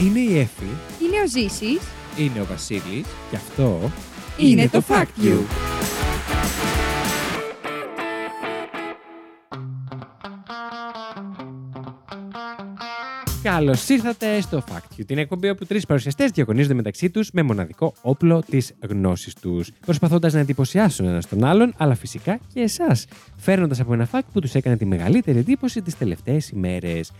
Είναι η Εφη, Είναι ο Ζήσης. Είναι ο Βασίλης. και αυτό Είναι το Fact You. Καλώς ήρθατε στο Fact You, την εκπομπή όπου τρεις παρουσιαστές διαγωνίζονται μεταξύ τους με μοναδικό όπλο της γνώσης τους, προσπαθώντας να εντυπωσιάσουν ένας τον άλλον, αλλά φυσικά και εσάς, φέρνοντας από ένα fact που τους έκανε τη μεγαλύτερη εντύπωση τις τελευταίες ημέρες.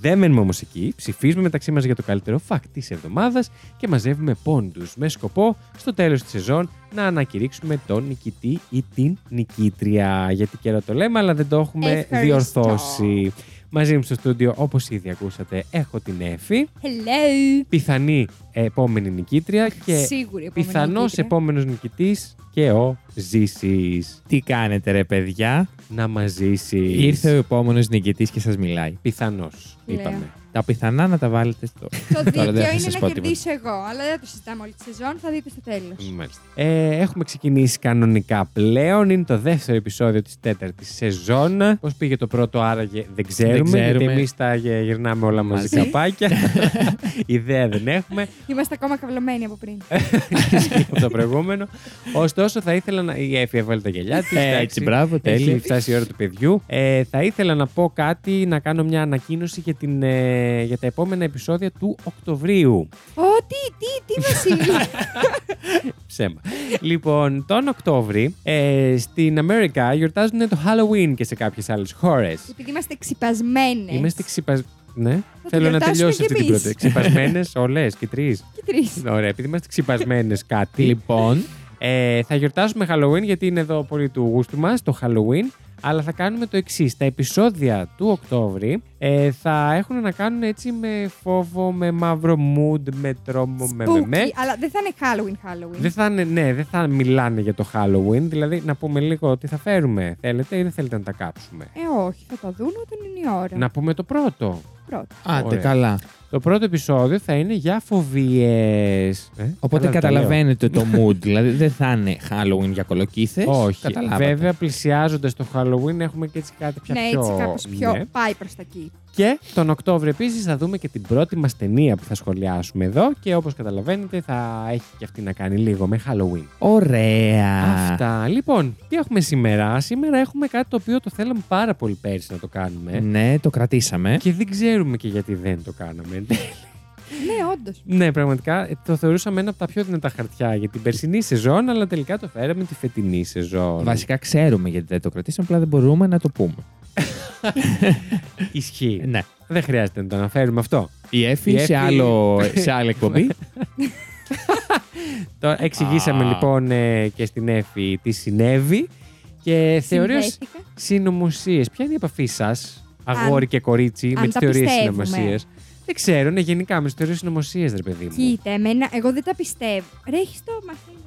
Δεν μένουμε όμως εκεί, ψηφίζουμε μεταξύ μας για το καλύτερο fact της εβδομάδας και μαζεύουμε πόντους με σκοπό στο τέλος της σεζόν να ανακηρύξουμε τον νικητή ή την νικήτρια. Γιατί καιρό το λέμε, αλλά δεν το έχουμε Ευχαριστώ. διορθώσει. Μαζί μου στο στούντιο, όπως ήδη ακούσατε, έχω την Εφη, Hello. πιθανή επόμενη νικήτρια και Σίγουρη επόμενη πιθανός νικήτρια. επόμενος νικητής και ο Ζήσης. Τι κάνετε ρε παιδιά; Να μας ζήσεις. Ήρθε ο επόμενος νικητής και σας μιλάει. Πιθανός, Λέω. είπαμε. Τα πιθανά να τα βάλετε στο... Το Τώρα δεν δίκαιο θα είναι σας να πω τίποτα. κερδίσω εγώ, αλλά δεν το συζητάμε όλη τη σεζόν, θα δείτε στο τέλος. Μάλιστα. Ε, έχουμε ξεκινήσει κανονικά πλέον. Είναι το δεύτερο επεισόδιο της τέταρτης σεζόν. Πώς πήγε το πρώτο, άραγε δεν ξέρουμε. Δεν ξέρουμε. Γιατί εμείς τα γε- γυρνάμε όλα μαζί Μαζί. καπάκια. Ιδέα δεν έχουμε. Είμαστε ακόμα καυλωμένοι από πριν. Ισχύει από το προηγούμενο. Ωστόσο, θα ήθελα να. Η Εφη έβαλε τα γυαλιά της. Ε, έτσι, μπράβο, τέλεια. Έχει φτάσει η ώρα του παιδιού. Ε, θα ήθελα να πω κάτι, να κάνω μια ανακοίνωση για, την, ε, για τα επόμενα επεισόδια του Οκτωβρίου. Ω, τι, τι, τι, Βασίλη. Ψέμα. λοιπόν, τον Οκτώβρη ε, στην Αμερικά γιορτάζουν το Halloween και σε κάποιες άλλες χώρες. Επειδή είμαστε ξυπασμένες. Είμαστε ξυπασμένοι. Ναι, το θέλω να γιορτάσουμε τελειώσει κι αυτή την εμείς. πρώτη. Ξυπασμένες όλες και τρεις. Και τρεις. Ωραία, επειδή είμαστε ξυπασμένες κάτι. Λοιπόν, Ε, θα γιορτάσουμε Halloween γιατί είναι εδώ πολύ του γούστου μας το Halloween. Αλλά θα κάνουμε το εξής. Τα επεισόδια του Οκτώβρη ε, θα έχουν να κάνουν έτσι με φόβο, με μαύρο mood, με τρόμο, με με με. Spooky, αλλά δεν θα είναι Halloween Halloween. Δεν θα, είναι, ναι, δεν θα μιλάνε για το Halloween. Δηλαδή, να πούμε λίγο τι θα φέρουμε. Θέλετε ή δεν θέλετε να τα κάψουμε; Ε, όχι, θα το δουν όταν είναι η ώρα. Να πούμε το πρώτο. Πρώτα. άντε Ωραία. καλά. Το πρώτο επεισόδιο θα είναι για φοβίες. Ε, Οπότε καλά τα λέω. καταλαβαίνετε το mood. δηλαδή δεν θα είναι Halloween για κολοκύθες. Όχι. Καταλάβατε. Βέβαια, πλησιάζοντας το Halloween, έχουμε και έτσι κάτι πια ναι, πιο. έτσι κάπως πιο ναι. πάει προς τα εκεί. Και τον Οκτώβριο επίσης θα δούμε και την πρώτη μας ταινία που θα σχολιάσουμε εδώ. Και όπως καταλαβαίνετε, θα έχει και αυτή να κάνει λίγο με Halloween. Ωραία. Αυτά. Λοιπόν, τι έχουμε σήμερα; Σήμερα έχουμε κάτι το οποίο το θέλαμε πάρα πολύ πέρσι να το κάνουμε. Ναι, το κρατήσαμε. Και δεν ξέρουμε και γιατί δεν το κάναμε. Ναι, όντως. ναι, πραγματικά ε, το θεωρούσαμε ένα από τα πιο δυνατά χαρτιά για την περσινή σεζόν, αλλά τελικά το φέραμε τη φετινή σεζόν. Βασικά ξέρουμε γιατί δεν το κρατήσαμε, απλά δεν μπορούμε να το πούμε. Ισχύει. Ναι. Δεν χρειάζεται να το αναφέρουμε αυτό. Η Εφη Η σε, Εφη- άλλο, σε άλλη εκπομπή. Το εξηγήσαμε Α. λοιπόν ε, και στην Εφη τι συνέβη και θεωρεί ως Συνδέθηκα. συνωμοσίες. Ποια είναι η επαφή σας, αγόρι και κορίτσι, αν με τις τα θεωρίες πιστεύουμε. συνωμοσίες; Δεν ξέρω, ναι, γενικά με τις θεωρίες συνωμοσίες, ρε παιδί μου. Κοίτα, εμένα, εγώ δεν τα πιστεύω. Ρε, έχεις το μαθαίνει.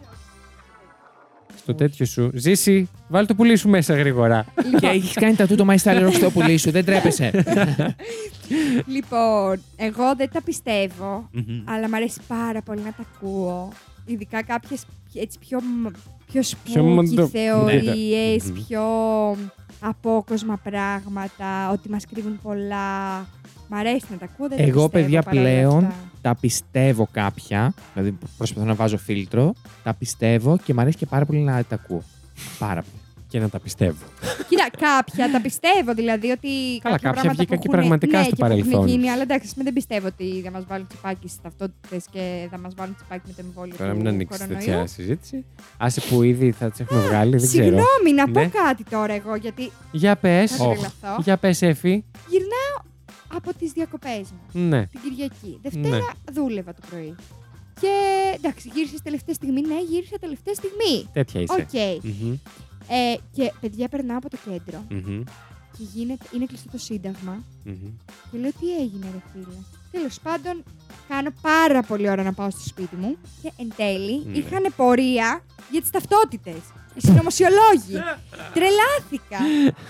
Στο τέτοιο σου. Ζήσει, βάλει το πουλί σου μέσα γρήγορα. και έχεις κάνει τα τούτο My Style Rock στο πουλί σου, δεν τρέπεσαι. Λοιπόν, εγώ δεν τα πιστεύω, αλλά μου αρέσει πάρα πολύ να τα ακούω. Ειδικά κάποιες έτσι πιο, μ- πιο Πιο μοντο- spooky θεωρίες, Ναι. πιο απόκοσμα πράγματα, ότι μας κρύβουν πολλά. Μ' αρέσει να τα ακούω, δεν τα Εγώ, πιστεύω παιδιά, παρόλα πλέον αυτά. Τα πιστεύω κάποια. Δηλαδή, προσπαθώ να βάζω φίλτρο. Τα πιστεύω και μου αρέσει και πάρα πολύ να τα ακούω. Πάρα πολύ. και να τα πιστεύω. Κοίτα, κάποια τα πιστεύω, δηλαδή ότι. Καλά, κάποια πράγματα βγήκαν που και έχουν- πραγματικά ναι, στο και που έχουν παρελθόν. γίνει, αλλά εντάξει, ας πούμε, δεν πιστεύω ότι θα μας βάλουν τσιπάκι στις ταυτότητες και θα μας βάλουν τσιπάκι με το εμβόλιο. Τώρα του μην ανοίξεις κορονοϊού. τέτοια συζήτηση. Άσε που ήδη θα τις έχουμε βγάλει, δεν ξέρω. Συγγνώμη, να Ναι. πω κάτι τώρα εγώ, γιατί Για πες. θα τρελαθώ. Για πες, Έφη. Γυρνάω από τις διακοπές μου Ναι. την Κυριακή. Δευτέρα δούλευα το πρωί. Και εντάξει, γύρισε τελευταία στιγμή. Ναι, γύρισα τελευταία στιγμή. Τέτοια είσαι. Οκ. Μμμ, Ε, και παιδιά, περνάω από το κέντρο μμμ, και γίνεται, είναι κλειστό το Σύνταγμα. μμμ. Και λέω τι έγινε, ρε φίλε; Τέλος πάντων, κάνω πάρα πολύ ώρα να πάω στο σπίτι μου και εν τέλει Ναι. είχαν πορεία για τις ταυτότητες. Οι συνωμοσιολόγοι. Τρελάθηκα.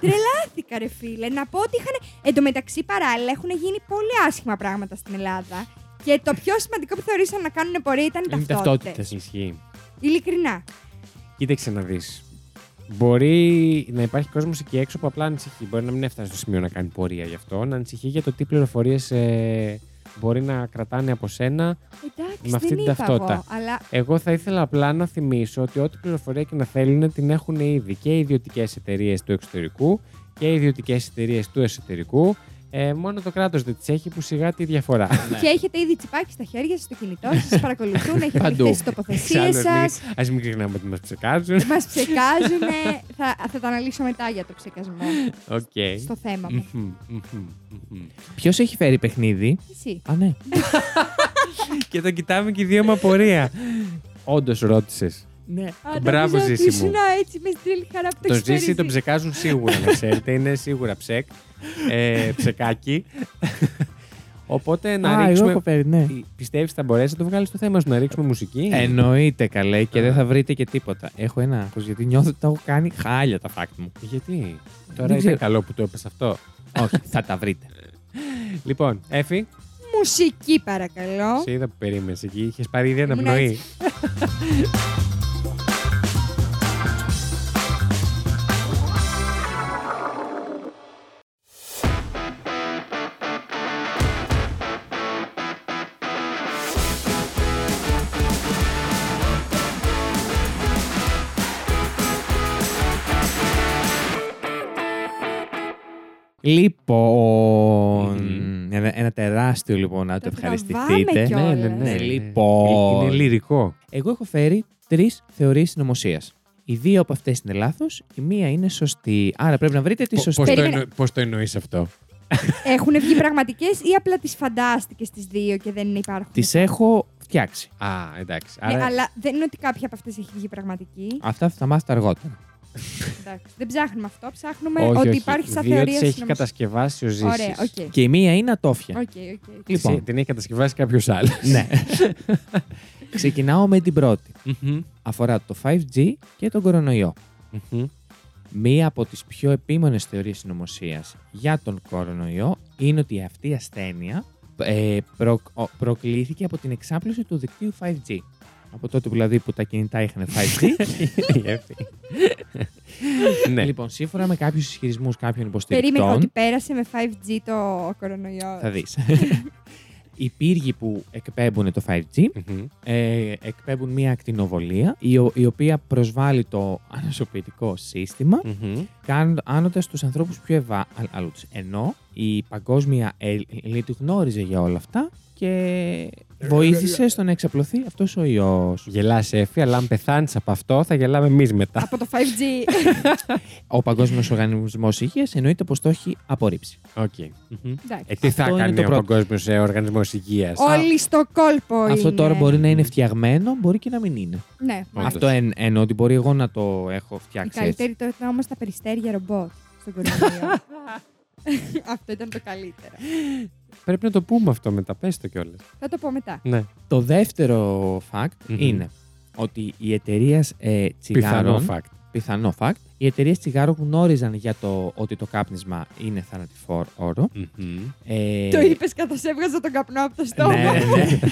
Τρελάθηκα, ρε φίλε. Να πω ότι είχαν. Εν τω μεταξύ, παράλληλα, έχουν γίνει πολύ άσχημα πράγματα στην Ελλάδα. Και το πιο σημαντικό που θεωρήσαν να κάνουν πορεία ήταν οι Είναι οι ταυτότητες. ταυτότητες. Ισχύει. Ειλικρινά. Κοίταξε να δεις. Μπορεί να υπάρχει κόσμος εκεί έξω που απλά ανησυχεί. Μπορεί να μην έφτασε στο σημείο να κάνει πορεία γι' αυτό, να ανησυχεί για το τι πληροφορίες ε, μπορεί να κρατάνε από σένα. Εντάξει, Με αυτή δεν την είπα ταυτότητα. Εγώ, αλλά Εγώ θα ήθελα απλά να θυμίσω ότι ό,τι πληροφορία και να θέλουν την έχουν ήδη και οι ιδιωτικές εταιρείες του εξωτερικού και οι ιδιωτικές εταιρείες του εσωτερικού. Ε, μόνο το κράτος δεν τις έχει που σιγά τη διαφορά. Ναι. και έχετε ήδη τσιπάκι στα χέρια σας, στο κινητό σας, παρακολουθούν, έχετε Παντού. ανοιχτέ τις τοποθεσίες σας. Α μην ξεχνάμε ότι μας ψεκάζουν. Μας ψεκάζουν. θα, θα τα αναλύσω μετά για το ψεκασμό Οκ. στο θέμα μου. Μμμ, μμμ, μμμ. Ποιος έχει φέρει παιχνίδι; Εσύ. Α, ναι. Και το κοιτάμε και οι δύο με απορία. Όντως ρώτησες. ναι. Α, Μπράβο, νόμιζα ότι Ζήση μου. ήσουν έτσι μες στην τρελή χαρά που το Το έχεις φέρει Ζήση τον εσύ. ψεκάζουν σίγουρα, να ξέρετε. Είναι σίγουρα ψεκ. Ε, ψεκάκι. Οπότε να Α, εγώ ρίξουμε. έχω φέρει, ναι. Πιστεύεις θα μπορέσει να το βγάλεις στο θέμα σου, να ρίξουμε μουσική; Εννοείται καλέ και δεν θα βρείτε και τίποτα. Έχω ένα άγχος γιατί νιώθω ότι τα έχω κάνει χάλια τα fact μου. Γιατί; Τώρα Δεν ήταν ξέρω. καλό που το έπεσε αυτό. Όχι, θα τα βρείτε. Λοιπόν, Έφη, Μουσική, παρακαλώ. σε είδα που περίμενες εκεί. Είχες πάρει ήδη Ήμουν αναπνοή. Λοιπόν, Μμμ. ένα, ένα τεράστιο λοιπόν να το Το ευχαριστηθείτε. τραβάμε κιόλας. Ναι, ναι, ναι. Λοιπόν. Είναι λυρικό. Εγώ έχω φέρει τρεις θεωρίες συνωμοσίας. Οι δύο από αυτές είναι λάθος, η μία είναι σωστή. Άρα πρέπει να βρείτε τη Πώ σωστή. το, Περίμενε. εννο... πώς το εννοείς αυτό; Έχουν βγει πραγματικές ή απλά τις φαντάστηκες τις δύο και δεν υπάρχουν. Τις έχω φτιάξει. Α, εντάξει. Ναι, Άρα... αλλά δεν είναι ότι κάποια από αυτές έχει βγει πραγματική. Αυτά θα τα μάθετε αργότερα. Εντάξει, δεν ψάχνουμε αυτό. Ψάχνουμε όχι, ότι όχι. υπάρχει σαν Δύο θεωρία τις έχει συνωμοσία. κατασκευάσει ο Ζήσης. Ωραία, οκ. Και η μία είναι ατόφια. Οκ, οκ. οκ. Λοιπόν. Ξε- Την έχει κατασκευάσει κάποιος άλλος. ναι. Ξεκινάω με την πρώτη. Αφορά το 5G και τον κορονοϊό. Μία από τις πιο επίμονες θεωρίες συνωμοσίας για τον κορονοϊό είναι ότι αυτή η ασθένεια ε, προ- ο- προκλήθηκε από την εξάπλωση του δικτύου 5G. Από τότε δηλαδή που τα κινητά είχαν 5G. Η Εύη. ναι. Λοιπόν, σύμφωνα με κάποιους ισχυρισμούς κάποιων Περίμενε ότι υποστηρικτών, πέρασε με 5G το κορονοϊό. θα δεις. Οι πύργοι που εκπέμπουν το 5G Μμμ. ε, εκπέμπουν μία ακτινοβολία η, ο- η οποία προσβάλλει το ανασωπητικό σύστημα Μμμ. κάνοντας τους ανθρώπους πιο ευάλωτους. Ενώ η παγκόσμια ελίτ γνώριζε για όλα αυτά και βοήθησε στο να εξαπλωθεί αυτός ο ιός. Γελάς Εφη, αλλά αν πεθάνεις από αυτό θα γελάμε εμείς μετά. Από το 5G. Ο Παγκόσμιος Οργανισμός Υγείας εννοείται πως το έχει απορρίψει. Οκ. Μμμ. Εντάξει. Ε, τι θα Αυτό είναι κάνει το ο πρώτο. Παγκόσμιος Οργανισμός Υγείας; Όλοι στο κόλπο Αυτό είναι. τώρα μπορεί να είναι φτιαγμένο, μπορεί και να μην είναι. Ναι, Όντως. μάλιστα. Αυτό εν, εννοώ ότι μπορεί εγώ να το έχω Η φτιάξει έτσι. καλύτερη τώρα ήταν όμως τα περιστέρια ρομπότ στον κορονοϊό. Αυτό ήταν το καλύτερο. Πρέπει να το πούμε αυτό μετά. Πες το κιόλας. Θα το πω μετά. Ναι. Το δεύτερο fact Μμμ. είναι ότι οι εταιρείες ε, Πιθανό τσιγάρων. fact. πιθανό fact. Οι εταιρείες τσιγάρων γνώριζαν για το ότι το κάπνισμα είναι θανατηφόρο. Μμμ. Ε, Το είπες καθώ έβγαζα τον καπνό από το στόμα. Ναι,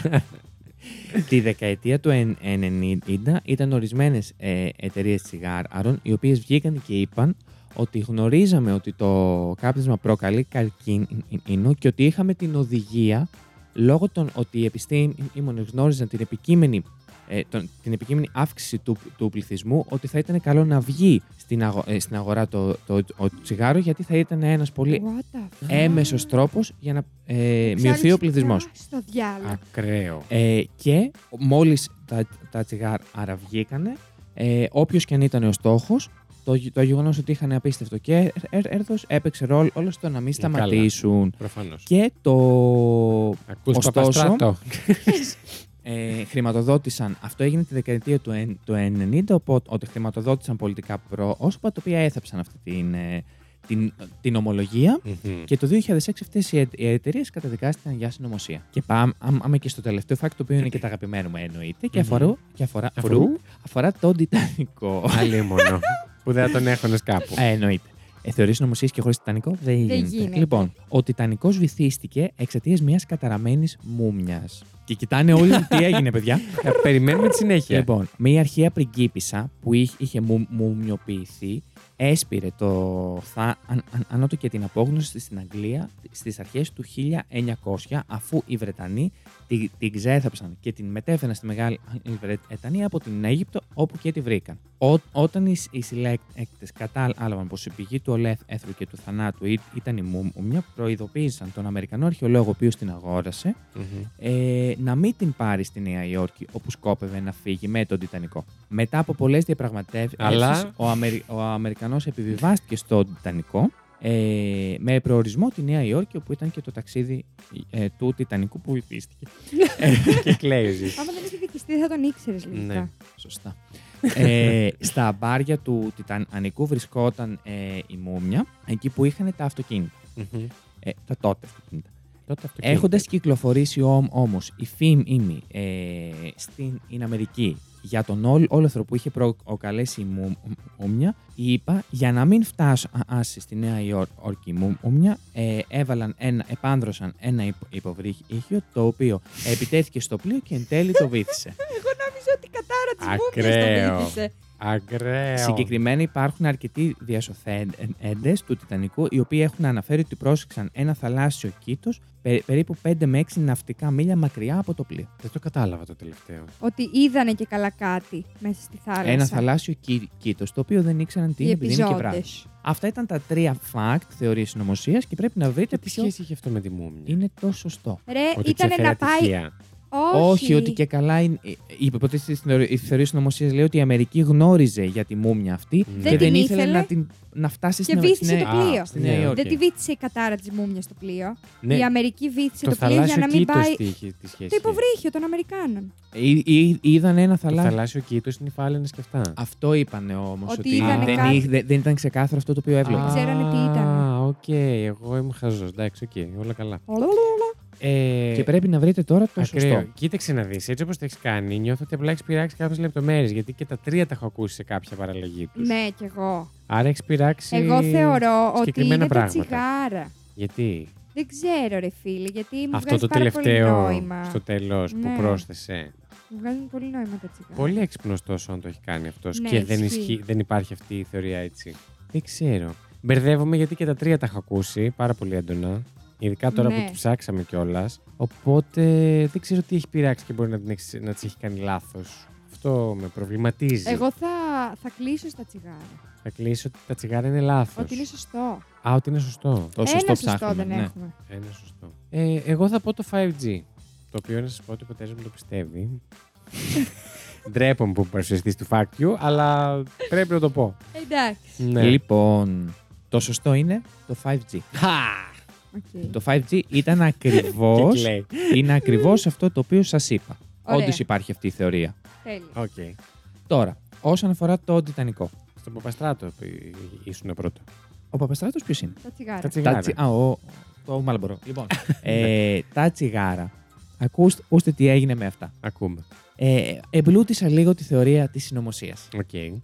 ναι. Τη δεκαετία του εν- 90 ήταν ορισμένες ε, εταιρείες τσιγάρων οι οποίες βγήκαν και είπαν ότι γνωρίζαμε ότι το κάπνισμα προκαλεί καρκίνο και ότι είχαμε την οδηγία λόγω των ότι οι επιστήμονες γνώριζαν την επικείμενη, ε, τον- την επικείμενη αύξηση του, του πληθυσμού ότι θα ήταν καλό να βγει στην, αγο- ε, στην αγορά το, το, το τσιγάρο γιατί θα ήταν ένας πολύ What the fuck; έμεσος τρόπος για να ε, μειωθεί ο Ξέρω, πληθυσμός. Στο διάλογο. Ακραίο. Ε, και μόλις τα, τα τσιγάρα βγήκανε, ε, όποιος και αν ήταν ο στόχος, το, γε- το γεγονός ότι είχαν απίστευτο και έρθος έπαιξε ρόλο όλος στο να μην καλά. σταματήσουν. Προφανώς. Και το Ακούς Ωστόσο- Παπαστράτο. ε, χρηματοδότησαν, αυτό έγινε τη δεκαετία του, εν- του 90, οπότε ότι χρηματοδότησαν πολιτικά πρόσωπα, τα οποία έθαψαν αυτή την, ε, την, την ομολογία. Μμμ. Και το 2006 αυτές οι, οι εταιρείες καταδικάστηκαν για συνωμοσία. Και πάμε πάμε και στο τελευταίο fact, το οποίο είναι και το αγαπημένο μου εννοείται, και, Μμμ. αφορά, και αφορά, Αφορού; αφορά τον Τιτανικό. Άλλη μόνο. Που δεν θα τον έχωνε κάπου. ε, εννοείται. Ε, Θεωρείς συνωμοσίε και χωρίς Τιτανικό δεν, γίνεται. γίνεται. Λοιπόν, ο Τιτανικός βυθίστηκε εξαιτίας μιας καταραμένης μούμιας. Και κοιτάνε όλοι τι έγινε, παιδιά. Ε, Περιμένουμε τη συνέχεια. Λοιπόν, μια αρχαία πριγκίπισσα που είχε, είχε μου, μουμιοποιηθεί έσπηρε το θα, αν, αν, ανώτο και την απόγνωση στην Αγγλία στις αρχές του 1900 αφού οι Βρετανοί την, την ξέθαψαν και την μετέφεραν στη Μεγάλη Βρετανία από την Αίγυπτο όπου και τη βρήκαν. Ό, όταν οι, οι συλλέκτες κατάλαβαν πως η πηγή του ολέθρου και του θανάτου ή- ήταν η μούμια, προειδοποίησαν τον Αμερικανό αρχαιολόγο ο οποίος την αγόρασε Μμμ. ε, να μην την πάρει στη Νέα Υόρκη όπου σκόπευε να φύγει με τον Τιτανικό. Μετά από πολλές διαπραγματεύσεις, Αλλά- ο, Αμερι... ο Αμερικανός επιβιβάστηκε στο Τιτανικό ε, με προορισμό τη Νέα Υόρκη, όπου ήταν και το ταξίδι ε, του Τιτανικού που βυθίστηκε. και κλαίει ο Ζήσης. Άμα δεν είχε βυθιστεί, θα τον ήξερες Ναι. λογικά. Σωστά. ε, στα μπάρια του Τιτανικού βρισκόταν ε, η μούμια, εκεί που είχαν τα αυτοκίνητα. Μμμ. Ε, τα τότε αυτοκίνητα. Τότε αυτοκίνητο. Έχοντας κυκλοφορήσει όμ, όμως η φήμη ήμι, ε, στην in Αμερική για τον όλο όλεθρο που είχε προκαλέσει η μου- μούμια, είπα για να μην φτάσει στη Νέα Υόρκη η μου- μούμια, ε, έβαλαν ένα, επάνδρωσαν ένα υπο- υποβρύχιο το οποίο επιτέθηκε στο πλοίο και εν τέλει το βύθισε. Εγώ νόμιζα ότι η κατάρα της Ακραίο. μούμια το βύθισε. Ακραίο. Συγκεκριμένα υπάρχουν αρκετοί διασωθέντες του Τιτανικού οι οποίοι έχουν αναφέρει ότι πρόσεξαν ένα θαλάσσιο κήτος πε- περίπου 5 με 6 ναυτικά μίλια μακριά από το πλοίο. Δεν το κατάλαβα το τελευταίο. Ότι είδανε και καλά κάτι μέσα στη θάλασσα. Ένα θαλάσσιο κή- κήτος, το οποίο δεν ήξεραν τι Οι είναι επειδή είναι και βράδυ. επιζώντες. Αυτά ήταν τα τρία fact θεωρίες συνωμοσίας και πρέπει να βρείτε Τι ποιος σχέση είχε αυτό με τη μούμια; είναι το σωστό. Ρε, Ότι ήταν ξέφερε να πάει. ατυχία. Όχι. ότι και καλά είναι. Η υποτίθεται στην θεωρία- η θεωρία συνωμοσία λέει ότι η Αμερική γνώριζε για τη μούμια αυτή Δεν και την δεν ήθελε ήθελε να, την, να φτάσει Και στην βύθισε στην- το πλοίο. Α, στη Νέα Ναι. Υόρκη. Δεν τη βύθισε η κατάρα της μούμιας στο πλοίο. Ναι, Η Αμερική βύθισε το το, πλοίο για θαλάσσιο να μην κήτος πάει. τι είχε τη σχέση. Το υποβρύχιο των Αμερικάνων. Ή- ή- Είδαν ένα Το θαλάσσιο. θαλάσσιο κήτος είναι οι φάλαινες και αυτά. Αυτό είπανε όμως. Ότι Ότι, είδανε δεν, κάτι. εί- δεν- δεν ήταν ξεκάθαρο αυτό το οποίο έβλεπε. Α. ξέρανε τι ήταν. Α, οκ. Εγώ είμαι χαζός. Εντάξει, οκ. Όλα καλά. Ε, Και πρέπει να βρείτε τώρα το Ακραίο. σωστό. Κοίταξε να δεις, έτσι όπως το έχεις κάνει, νιώθω ότι απλά έχεις πειράξει κάποιες λεπτομέρειες. Γιατί και τα τρία τα έχω ακούσει σε κάποια παραλλαγή τους. Ναι, κι εγώ. Άρα έχεις πειράξει. Εγώ θεωρώ ότι συγκεκριμένα είναι τα πράγματα. τσιγάρα. Γιατί; Δεν ξέρω, ρε φίλε, γιατί μου αυτό βγάζει το πάρα τελευταίο πολύ νόημα. στο τέλος που Ναι. πρόσθεσε. Μου βγάζουν πολύ νόημα τα τσιγάρα. Πολύ έξυπνο τόσο αν το έχει κάνει αυτός Ναι, και δεν, ισχύει. ισχύει, δεν υπάρχει αυτή η θεωρία έτσι. Δεν ξέρω. Μπερδεύομαι γιατί και τα τρία τα έχω ακούσει πάρα πολύ έντονα. Ειδικά τώρα Ναι. που τη ψάξαμε κιόλας. Οπότε δεν ξέρω τι έχει πειράξει και μπορεί να, την έχεις, να τις έχει κάνει λάθος. Αυτό με προβληματίζει. Εγώ θα, θα κλείσω στα τσιγάρα. Θα κλείσω ότι τα τσιγάρα είναι λάθος. Ότι είναι σωστό. Α, ότι είναι σωστό. Το σωστό Ένα σωστό ψάχνουμε. δεν ναι. έχουμε. Είναι σωστό. Ε, εγώ θα πω το 5G. Το οποίο να σας πω ότι ο πατέρας μου το πιστεύει. Ντρέπομαι που παρουσιαστής του Fact You, αλλά πρέπει να το πω. Εντάξει. Ναι. Λοιπόν, το σωστό είναι το 5G. Οκ. Το 5G ήταν Και ακριβώς, κλαίει. είναι ακριβώς αυτό το οποίο σας είπα. Ωραία. Όντως υπάρχει αυτή η θεωρία. Τέλεια. Οκ. Τώρα, όσον αφορά το Τιτανικό. Στον Παπαστράτο ε, ήσουν πρώτο. Ο Παπαστράτος ποιος είναι; Τα τσιγάρα. Τα τσιγάρα. Τα τσι- Α, ο, το Marlboro. Λοιπόν, ε, τα τσιγάρα. Ακούστε, ακούστε τι έγινε με αυτά. Ακούμε. Ε, εμπλούτησα λίγο τη θεωρία της συνωμοσίας. Οκ.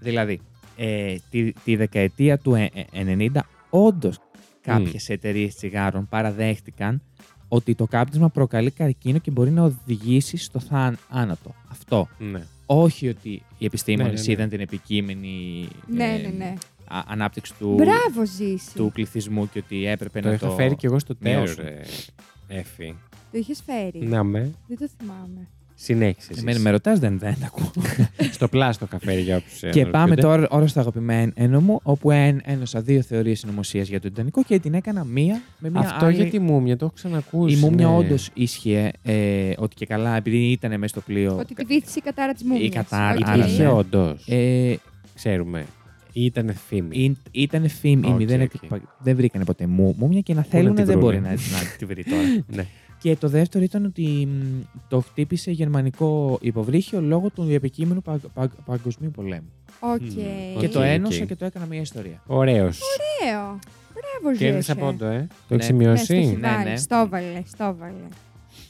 Δηλαδή, ε, τη, τη δεκαετία του ε- ε- 90, όντως κάποιες εταιρείες τσιγάρων παραδέχτηκαν ότι το κάπνισμα προκαλεί καρκίνο και μπορεί να οδηγήσει στο θάνατο. Αυτό. Ναι. Όχι ότι οι επιστήμονες Ναι, ναι, ναι. είδαν την επικείμενη Ναι, ε, ναι, ναι. α- ανάπτυξη του, Μπράβο, Ζήση. του πληθυσμού και ότι έπρεπε Το να είχα το. φέρει και εγώ στο τέλο, μειώσουν. ρε. Έφη. Το είχες φέρει; Να με. Δεν το θυμάμαι. Συνέχισες. Εμένα με ρωτάς, δεν, δεν τα ακούω. Στο πλάστο είχα φέρει για όποιους. και πάμε τώρα ώρα στο αγαπημένο μου, όπου εν, ένωσα δύο θεωρίες συνωμοσίας για το Τιτανικό και την έκανα μία με μία Αυτό άλλη. για τη μούμια, το έχω ξανακούσει. Η μούμια ναι. όντως ίσχυε ε, ότι και καλά, επειδή ήταν μέσα στο πλοίο. Ότι τη βύθισε η κατάρα της μούμιας. κατάρα, Οκ. άρα, Υπήρχε ναι. όντως. Ε, Ξέρουμε. Ή ήταν φήμη. ήταν φήμη, Οκ, δεν, οκ. δεν βρήκανε ποτέ μου, μούμια και να να θέλουν τη δεν μπορεί βρούνε. να, να τη βρει τώρα. ναι. και το δεύτερο ήταν ότι μ, το χτύπησε γερμανικό υποβρύχιο λόγω του επικείμενου παγ- παγ- παγκοσμίου πολέμου. Οκ. Μμμ. Και Οκ, το οκ. ένωσα και το έκανα μια ιστορία. Ωραίος. Ωραίο. Μπράβο, Κέρδισα Ζήση. πόντο, ε. Το Ναι. έχει Ναι, στο σημειώσει. έχει βάλει. Ναι, ναι. Στο βάλε, στο βάλε.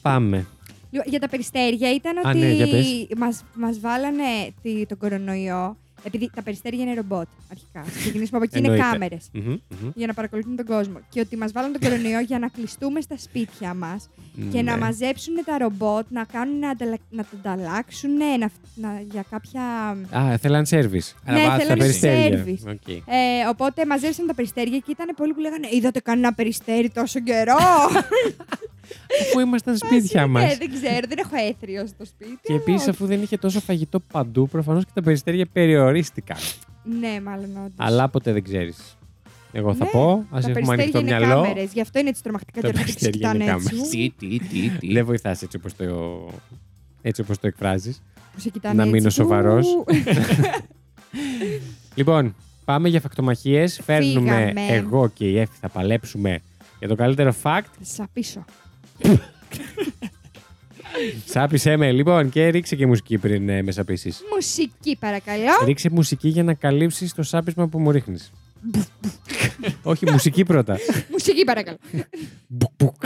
Πάμε. Λοιπόν, Για τα περιστέρια ήταν Α, ότι ναι, για πες. μας, μας βάλανε τη- τον κορονοϊό Επειδή τα περιστέρια είναι ρομπότ, αρχικά. Ξεκινήσουμε από εκεί, είναι Εννοείται. κάμερες. Μμμ, μμμ. Για να παρακολουθούν τον κόσμο. Και ότι μας βάλουν τον κορονοϊό για να κλειστούμε στα σπίτια μας και να Ναι. μαζέψουν τα ρομπότ, να, κάνουν, να, ανταλλα... να τα ανταλλάξουν να... να... για κάποια. Α, θέλαν σερβις. Ναι, Αναβάθμιση. θέλανε περιστέρια. service. Οκ. Ε, οπότε μαζέψαν τα περιστέρια και ήταν πολλοί που λέγανε Είδατε κανένα περιστέρι τόσο καιρό. Αφού ήμασταν σπίτια μας. Ε, δεν ξέρω, δεν έχω αίθριο στο σπίτι. Και αλλά επίσης, όχι. αφού δεν είχε τόσο φαγητό παντού, προφανώς και τα περιστέρια περιορίστηκαν. Ναι, μάλλον όντως. Αλλά ποτέ δεν ξέρεις. Εγώ θα Ναι, πω, ας τα έχουμε περιστέρια ανοιχτό είναι μυαλό. κάμερες, Γι' αυτό είναι έτσι τρομακτικά Τα και έρχονται και περιστέρια είναι κοιτάνε κάμερες. έτσι. Τι, τι, τι, τι. Δεν βοηθάς έτσι όπως το, έτσι όπως το εκφράζεις. Που σε κοιτάνε Να έτσι. μείνω σοβαρός. Ου. Λοιπόν, πάμε για φακτομαχίες. Φέρνουμε Φύγαμε. εγώ και η Εύη θα παλέψουμε για το καλύτερο fact. Θα σας απίσω. Σάπισε με. Λοιπόν, και ρίξε και μουσική πριν ε, με σαπίσει. Μουσική παρακαλώ. Ρίξε μουσική για να καλύψεις το σάπισμα που μου ρίχνεις. Όχι, μουσική πρώτα. Μουσική παρακαλώ. Μπουκ, μπουκ.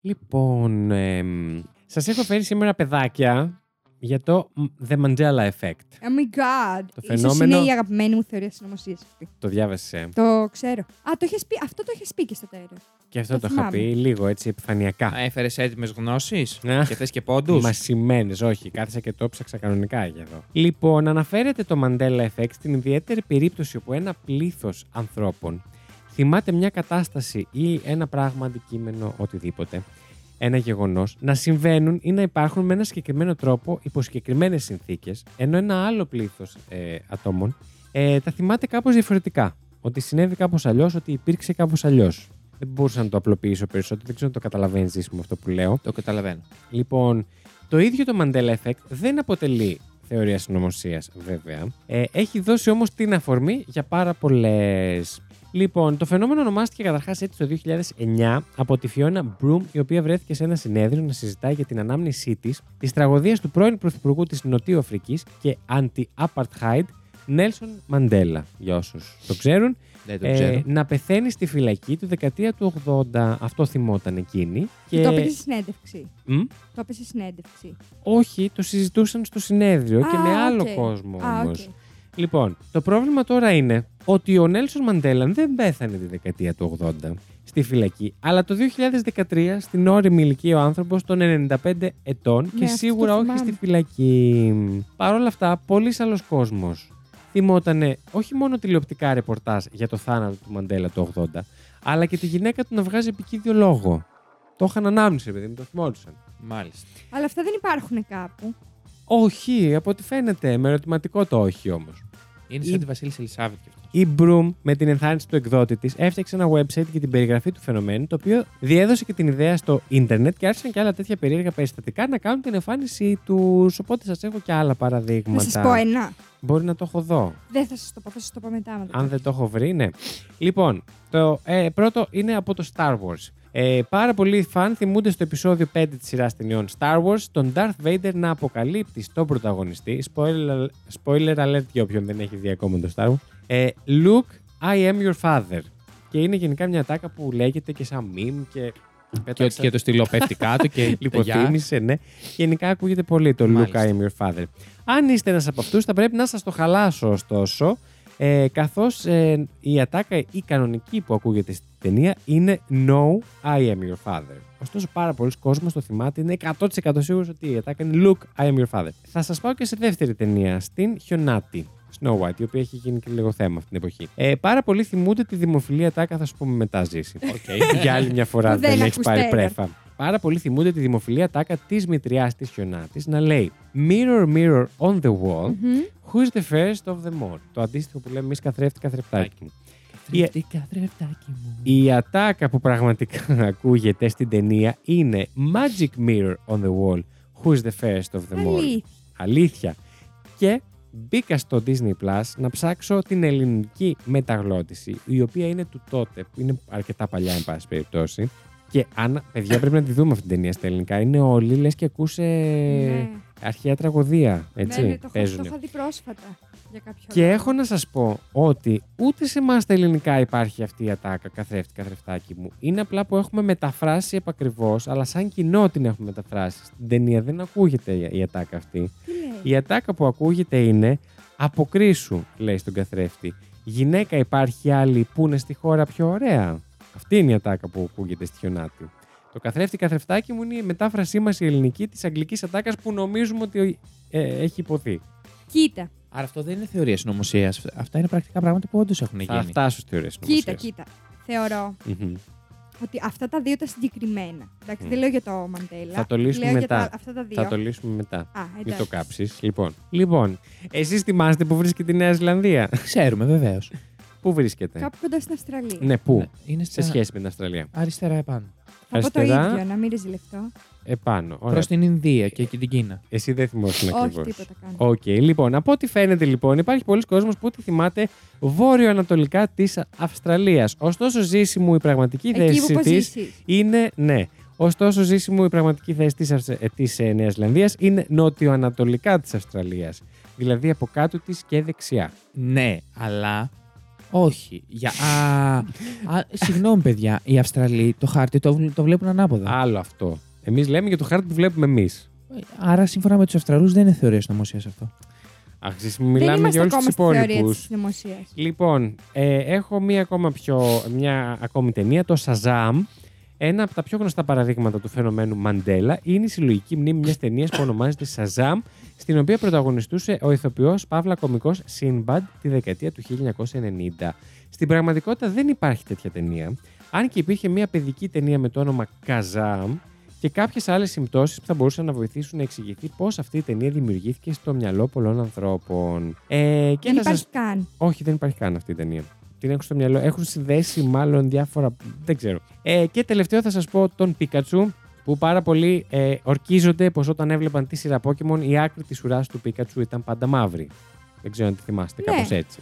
Λοιπόν, εμ, σας έχω φέρει σήμερα παιδάκια για το The Mandela Effect. Oh my god. Το Ίσως φαινόμενο- είναι η αγαπημένη μου θεωρία συνωμοσίας αυτή. Το διάβασες Το ξέρω. Α, το έχεις πει. Αυτό το έχει πει και στο τέλος. και αυτό Το το, είχα θυμάμαι. πει λίγο έτσι επιφανειακά. Έφερες έτοιμες γνώσεις Α. και θες και πόντους; Μασημένε, όχι. Κάθισα και το ψάξα κανονικά για εδώ. Λοιπόν, αναφέρεται το Mandela Effect στην ιδιαίτερη περίπτωση όπου ένα πλήθος ανθρώπων θυμάται μια κατάσταση ή ένα πράγμα, αντικείμενο, οτιδήποτε, ένα γεγονός, να συμβαίνουν ή να υπάρχουν με ένα συγκεκριμένο τρόπο υπό συγκεκριμένες συνθήκες, ενώ ένα άλλο πλήθος ε, ατόμων ε, τα θυμάται κάπως διαφορετικά. Ότι συνέβη κάπως αλλιώς, ότι υπήρξε κάπως αλλιώς. Δεν μπορούσα να το απλοποιήσω περισσότερο, δεν ξέρω αν το καταλαβαίνεις με αυτό που λέω. Το καταλαβαίνω. Λοιπόν, το ίδιο το Mandela Effect δεν αποτελεί θεωρία συνωμοσίας, βέβαια. Ε, έχει δώσει όμως την αφορμή για πάρα πολλές. Λοιπόν, το φαινόμενο ονομάστηκε καταρχάς έτσι το 2009 από τη Φιώνα Μπρουμ, η οποία βρέθηκε σε ένα συνέδριο να συζητάει για την ανάμνησή της της τραγωδίας του πρώην Πρωθυπουργού της Νοτίου Αφρικής και anti-apartheid Νέλσον Μαντέλα. Για όσους το ξέρουν, Δεν το ε, ξέρω. να πεθαίνει στη φυλακή του δεκαετία του 80. Αυτό θυμόταν εκείνη. Και... Το έπαιζε στη συνέντευξη. Μμ; Το έπαιζε στη συνέντευξη. Όχι, το συζητούσαν στο συνέδριο και Α, με άλλο οκ. κόσμο Α, όμως. οκ. Λοιπόν, το πρόβλημα τώρα είναι ότι ο Νέλσον Μαντέλα δεν πέθανε τη δεκαετία του 80 στη φυλακή, αλλά το 2013 στην όρημη ηλικία ο άνθρωπος των 95 ετών και Ναι, αυτό σίγουρα το όχι θυμάμαι. στη φυλακή. Παρ' όλα αυτά, πολλοί άλλο κόσμος θυμότανε όχι μόνο τηλεοπτικά ρεπορτάζ για το θάνατο του Μαντέλα το 80, αλλά και τη γυναίκα του να βγάζει επικίδιο λόγο. Το είχαν ανάμνηση, παιδί μου, το θυμόντουσαν. Μάλιστα. Αλλά αυτά δεν υπάρχουν κάπου. Όχι, από ό,τι φαίνεται, με ερωτηματικό το όχι όμως. Είναι Η- σαν τη Βασίλισσα Ελισάβετ και αυτό. Η Broom, με την ενθάρρυνση του εκδότη της, έφτιαξε ένα website για την περιγραφή του φαινομένου, το οποίο διέδωσε και την ιδέα στο ίντερνετ και άρχισαν και άλλα τέτοια περίεργα περιστατικά να κάνουν την εμφάνισή τους. Οπότε σας έχω και άλλα Να παραδείγματα. σας πω ένα. Μπορεί να το έχω δω. Δεν θα σας το πω, θα σας το πω μετά. άμα το Αν πω. δεν το έχω βρει, ναι. Λοιπόν, το ε, πρώτο είναι από το Star Wars. Ε, πάρα πολλοί φαν θυμούνται στο επεισόδιο 5 της σειράς ταινιών Star Wars τον Darth Vader να αποκαλύπτει στον πρωταγωνιστή, spoiler, spoiler alert για όποιον δεν έχει δει ακόμα το Star Wars, ε, Luke, I am your father. Και είναι γενικά μια τάκα που λέγεται και σαν meme και... Και, πέταξα- και το στυλό πέφτει κάτω και Λιποθύμησε, ναι. Γενικά ακούγεται πολύ το Luke, Μάλιστα. I am your father. Αν είστε ένας από αυτούς, θα πρέπει να σας το χαλάσω ωστόσο. Ε, Καθώς η ατάκα η κανονική που ακούγεται στην ταινία είναι No, I am your father. Ωστόσο, πάρα πολλοί κόσμος το θυμάται. Είναι 100% σίγουρος ότι η ατάκα είναι Look, I am your father. Θα σας πάω και σε δεύτερη ταινία, στην Χιονάτη. Snow White, η οποία έχει γίνει και λίγο θέμα αυτή την εποχή. Ε, πάρα πολλοί θυμούνται τη δημοφιλή ατάκα, θα σου πούμε μετά Ζήση. Οκ. Για άλλη μια φορά Που δεν δεν, έχει ακούς πάρει τρέιλερ. πρέφα. Πάρα πολλοί θυμούνται τη δημοφιλή ατάκα της μητριάς της Χιονάτης να λέει Mirror, mirror on the wall, Μμμ. who is the fairest of them all; Το αντίστοιχο που λέμε εμεί καθρέφτη, καθρεφτάκι μου. Η- Καθρέφτη, καθρεφτάκι μου. Η ατάκα που πραγματικά ακούγεται στην ταινία είναι Magic mirror on the wall, who is the fairest of them all. Αλήθεια. Αλήθεια. Και μπήκα στο Disney Plus να ψάξω την ελληνική μεταγλώτηση, η οποία είναι του τότε, που είναι αρκετά παλιά, εν πάση περιπτώσει. Και αν, παιδιά, πρέπει να τη δούμε αυτή την ταινία στα ελληνικά. Είναι όλοι λες και ακούσε Ναι. αρχαία τραγωδία. Έτσι, ναι, ναι, το, έχω- το παίζουνε. είχα δει πρόσφατα. Για κάποιο Και λόγο. έχω να σας πω ότι ούτε σε εμάς τα ελληνικά υπάρχει αυτή η ατάκα, καθρέφτη, καθρεφτάκι μου. Είναι απλά που έχουμε μεταφράσει επακριβώς, αλλά σαν κοινό την έχουμε μεταφράσει. Στην ταινία δεν ακούγεται η- η ατάκα αυτή. Τι λέει; Η ατάκα που ακούγεται είναι Αποκρίσου, λέει στον καθρέφτη. Γυναίκα υπάρχει άλλη που είναι στη χώρα πιο ωραία. Αυτή είναι η ατάκα που ακούγεται στη χιονάτη. Το καθρέφτη καθρεφτάκι μου είναι η μετάφρασή μας η ελληνική της αγγλικής ατάκας που νομίζουμε ότι ε, έχει υποθεί. Κοίτα, Άρα αυτό δεν είναι θεωρία συνωμοσία. Αυτά είναι πρακτικά πράγματα που όντως έχουν Θα γίνει. φτάσω στη ωραία κοίτα, κοίτα. Θεωρώ Μμμ. ότι αυτά τα δύο τα συγκεκριμένα. Εντάξει, Μμ. δεν λέω για το Μαντέλα. Θα το λύσουμε λέω μετά. Για τα, αυτά τα δύο. Θα το λύσουμε μετά. Α, Μην εντάξει. το κάψεις. Λοιπόν, λοιπόν εσείς θυμάστε που βρίσκεται η Νέα Ζηλανδία; Ξέρουμε βεβαίως. πού βρίσκεται; Κάπου κοντά στην Αυστραλία. Ναι, πού; Είναι Σε στα... σχέση με την Αυστραλία. Αριστερά επάνω. Θα πω το αριστερά. ίδιο, να μην ρεζιλευτώ. Επάνω. Ωραία. Προς την Ινδία και εκεί την Κίνα. Εσύ δεν θυμόσαι Όχι, ακριβώς. τίποτα κάνω. Οκ, λοιπόν, από ό,τι φαίνεται λοιπόν, υπάρχει πολλοί κόσμος που τη θυμάται βόρειο-ανατολικά της Αυστραλίας. Ωστόσο, ζήση μου η πραγματική Εκεί που θέση πω της ζήσεις. είναι. Ναι. Ωστόσο, ζήση μου η πραγματική θέση της της, ε, Νέας Ζηλανδίας είναι νότιο-ανατολικά της Αυστραλίας. Δηλαδή από κάτω της και δεξιά. Ναι, αλλά όχι. Για... Α, α, συγγνώμη, παιδιά. Οι Αυστραλοί το χάρτη το, βλ- το βλέπουν ανάποδα. Άλλο αυτό. Εμείς λέμε για το χάρτη που βλέπουμε εμείς. Άρα, σύμφωνα με τους Αυστραλούς, δεν είναι θεωρία συνωμοσία αυτό. Αχ, εσείς Δεν μιλάμε είμαστε για όλους ακόμα του στη θεωρία υπόλοιπους. της συνωμοσίας. Λοιπόν, ε, έχω μία ακόμα πιο, μια ακόμη ταινία, το Shazam. Ένα από τα πιο γνωστά παραδείγματα του φαινομένου Μαντέλα είναι η συλλογική μνήμη μιας ταινίας που ονομάζεται Shazam, στην οποία πρωταγωνιστούσε ο ηθοποιός Παύλα κωμικό Sinbad τη δεκαετία του 1990. Στην πραγματικότητα δεν υπάρχει τέτοια ταινία, αν και υπήρχε μια παιδική ταινία με το όνομα Kazam και κάποιες άλλες συμπτώσεις που θα μπορούσαν να βοηθήσουν να εξηγηθεί πώς αυτή η ταινία δημιουργήθηκε στο μυαλό πολλών ανθρώπων. Ε, και Δεν θα υπάρχει σας καν. όχι, δεν υπάρχει καν αυτή η ταινία. Την έχουν στο μυαλό. Έχουν συνδέσει μάλλον διάφορα. Δεν ξέρω. Ε, και τελευταίο θα σας πω τον Πίκατσου, που πάρα πολλοί ε, ορκίζονται πως όταν έβλεπαν τη σειρά Pokémon η άκρη της ουράς του Πίκατσου ήταν πάντα μαύρη. Δεν ξέρω αν τη θυμάστε, Ναι. κάπως έτσι.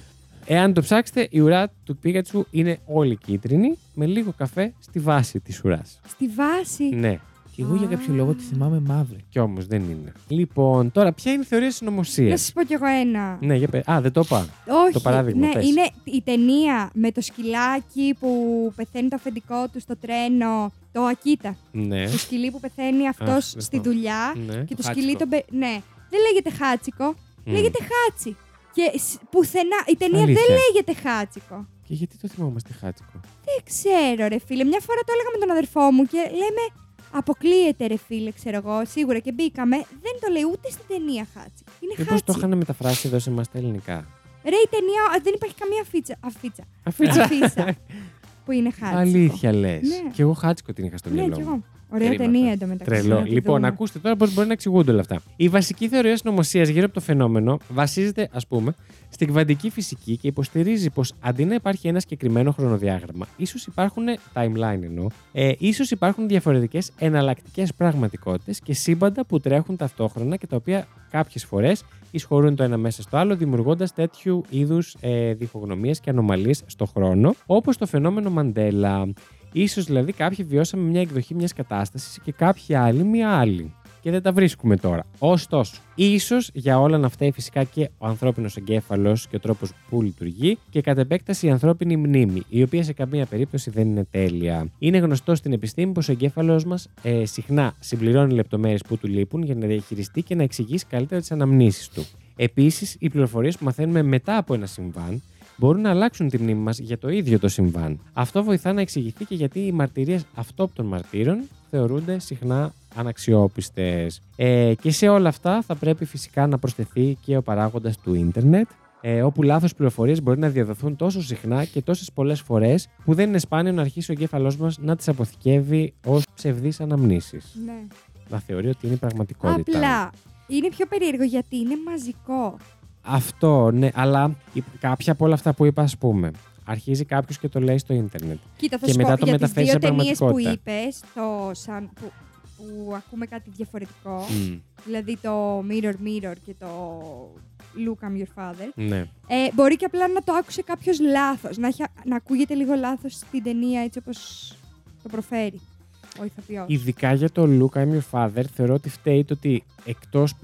Εάν το ψάξετε, η ουρά του Πίκατσου είναι όλη κίτρινη, με λίγο καφέ στη βάση της ουράς. Στη βάση; Ναι, Και εγώ για κάποιο λόγο τη θυμάμαι μαύρη. κι όμως δεν είναι. Λοιπόν, τώρα, ποια είναι η θεωρία συνωμοσίας; Να σας πω κι εγώ ένα. Ναι, για πε. Α, δεν το είπα. Όχι, Το παράδειγμα, ναι, πες. είναι η ταινία με το σκυλάκι που πεθαίνει το αφεντικό του στο τρένο. Το Ακίτα. Ναι. Το σκυλί που πεθαίνει αυτός δεν στη θυμάμαι. δουλειά. ναι. Και το Το σκυλί Χάτσικο. τον. πε- Ναι. Δεν λέγεται Χάτσικο, Μμ. λέγεται Χάτσι. Και σ- πουθενά. Η ταινία Αλήθεια. δεν λέγεται Χάτσικο. Και γιατί το θυμόμαστε χάτσικο; Δεν ξέρω, ρε φίλε. Μια φορά το έλεγα με τον αδερφό μου και λέμε. Αποκλείεται, ρε φίλε, ξέρω εγώ, σίγουρα και μπήκαμε. Δεν το λέει ούτε στην ταινία Χάτσικο. Είναι Μήπως Χάτσι. το είχαν μεταφράσει εδώ σε εμάς τα ελληνικά; Ρε, η ταινία α, δεν υπάρχει καμία αφίτσα. Αφίτσα. Αφίτσα. Αφίσα. που είναι Χάτσικο. Αλήθεια λες. Ναι. Και εγώ χάτσικο την είχα στο Ναι, μυαλό κι μου. εγώ. Ωραία Κρίματα. ταινία εντωμεταξύ. Τρελό. να τη Λοιπόν, δούμε. ακούστε τώρα πώς μπορεί να εξηγούνται όλα αυτά. Η βασική θεωρία συνωμοσίας γύρω από το φαινόμενο βασίζεται, ας πούμε, στην κβαντική φυσική και υποστηρίζει πως αντί να υπάρχει ένα συγκεκριμένο χρονοδιάγραμμα, ίσως υπάρχουν timeline εννοώ, ε, ίσως υπάρχουν διαφορετικές εναλλακτικές πραγματικότητες και σύμπαντα που τρέχουν ταυτόχρονα και τα οποία κάποιες φορές εισχωρούν το ένα μέσα στο άλλο, δημιουργώντας τέτοιου είδους ε, διχογνωμίες και ανομαλίες στο χρόνο, όπως το φαινόμενο Μαντέλα. Ίσως δηλαδή κάποιοι βιώσαμε μια εκδοχή μιας κατάστασης και κάποιοι άλλοι μια άλλη. Και δεν τα βρίσκουμε τώρα. Ωστόσο, ίσως για όλα να φταίει φυσικά και ο ανθρώπινος εγκέφαλος και ο τρόπος που λειτουργεί και κατ' επέκταση η ανθρώπινη μνήμη, η οποία σε καμία περίπτωση δεν είναι τέλεια. Είναι γνωστό στην επιστήμη πως ο εγκέφαλός μας ε, συχνά συμπληρώνει λεπτομέρειες που του λείπουν για να διαχειριστεί και να εξηγήσει καλύτερα τις αναμνήσεις του. Επίσης, οι πληροφορίες που μαθαίνουμε μετά από ένα συμβάν μπορούν να αλλάξουν τη μνήμη μας για το ίδιο το συμβάν. Αυτό βοηθά να εξηγηθεί και γιατί οι μαρτυρίες αυτόπτων μαρτύρων θεωρούνται συχνά αναξιόπιστες. Ε, και σε όλα αυτά θα πρέπει φυσικά να προσθεθεί και ο παράγοντας του ίντερνετ, ε, όπου λάθος πληροφορίες μπορεί να διαδοθούν τόσο συχνά και τόσες πολλές φορές που δεν είναι σπάνιο να αρχίσει ο εγκέφαλός μας να τις αποθηκεύει ως ψευδείς αναμνήσεις. Ναι. Να θεωρεί ότι είναι πραγματικότητα. Απλά είναι πιο περίεργο γιατί είναι μαζικό. Αυτό, ναι, αλλά η- κάποια από όλα αυτά που είπα, ας πούμε, αρχίζει κάποιος και το λέει στο ίντερνετ. Κοίτα, θα Και σου μετά πω, το για τις μεταφέρει δύο σε ταινίες που πραγματικότητα. είπες, το σαν, που, που ακούμε κάτι διαφορετικό, Μμ, δηλαδή το Mirror Mirror και το Look I'm Your Father, ναι. ε, μπορεί και απλά να το άκουσε κάποιος λάθος, να, έχει, να ακούγεται λίγο λάθος στην ταινία έτσι όπως το προφέρει. ο ηθοποιός. Ειδικά για το Look I'm your father, θεωρώ ότι φταίει το ότι εκτός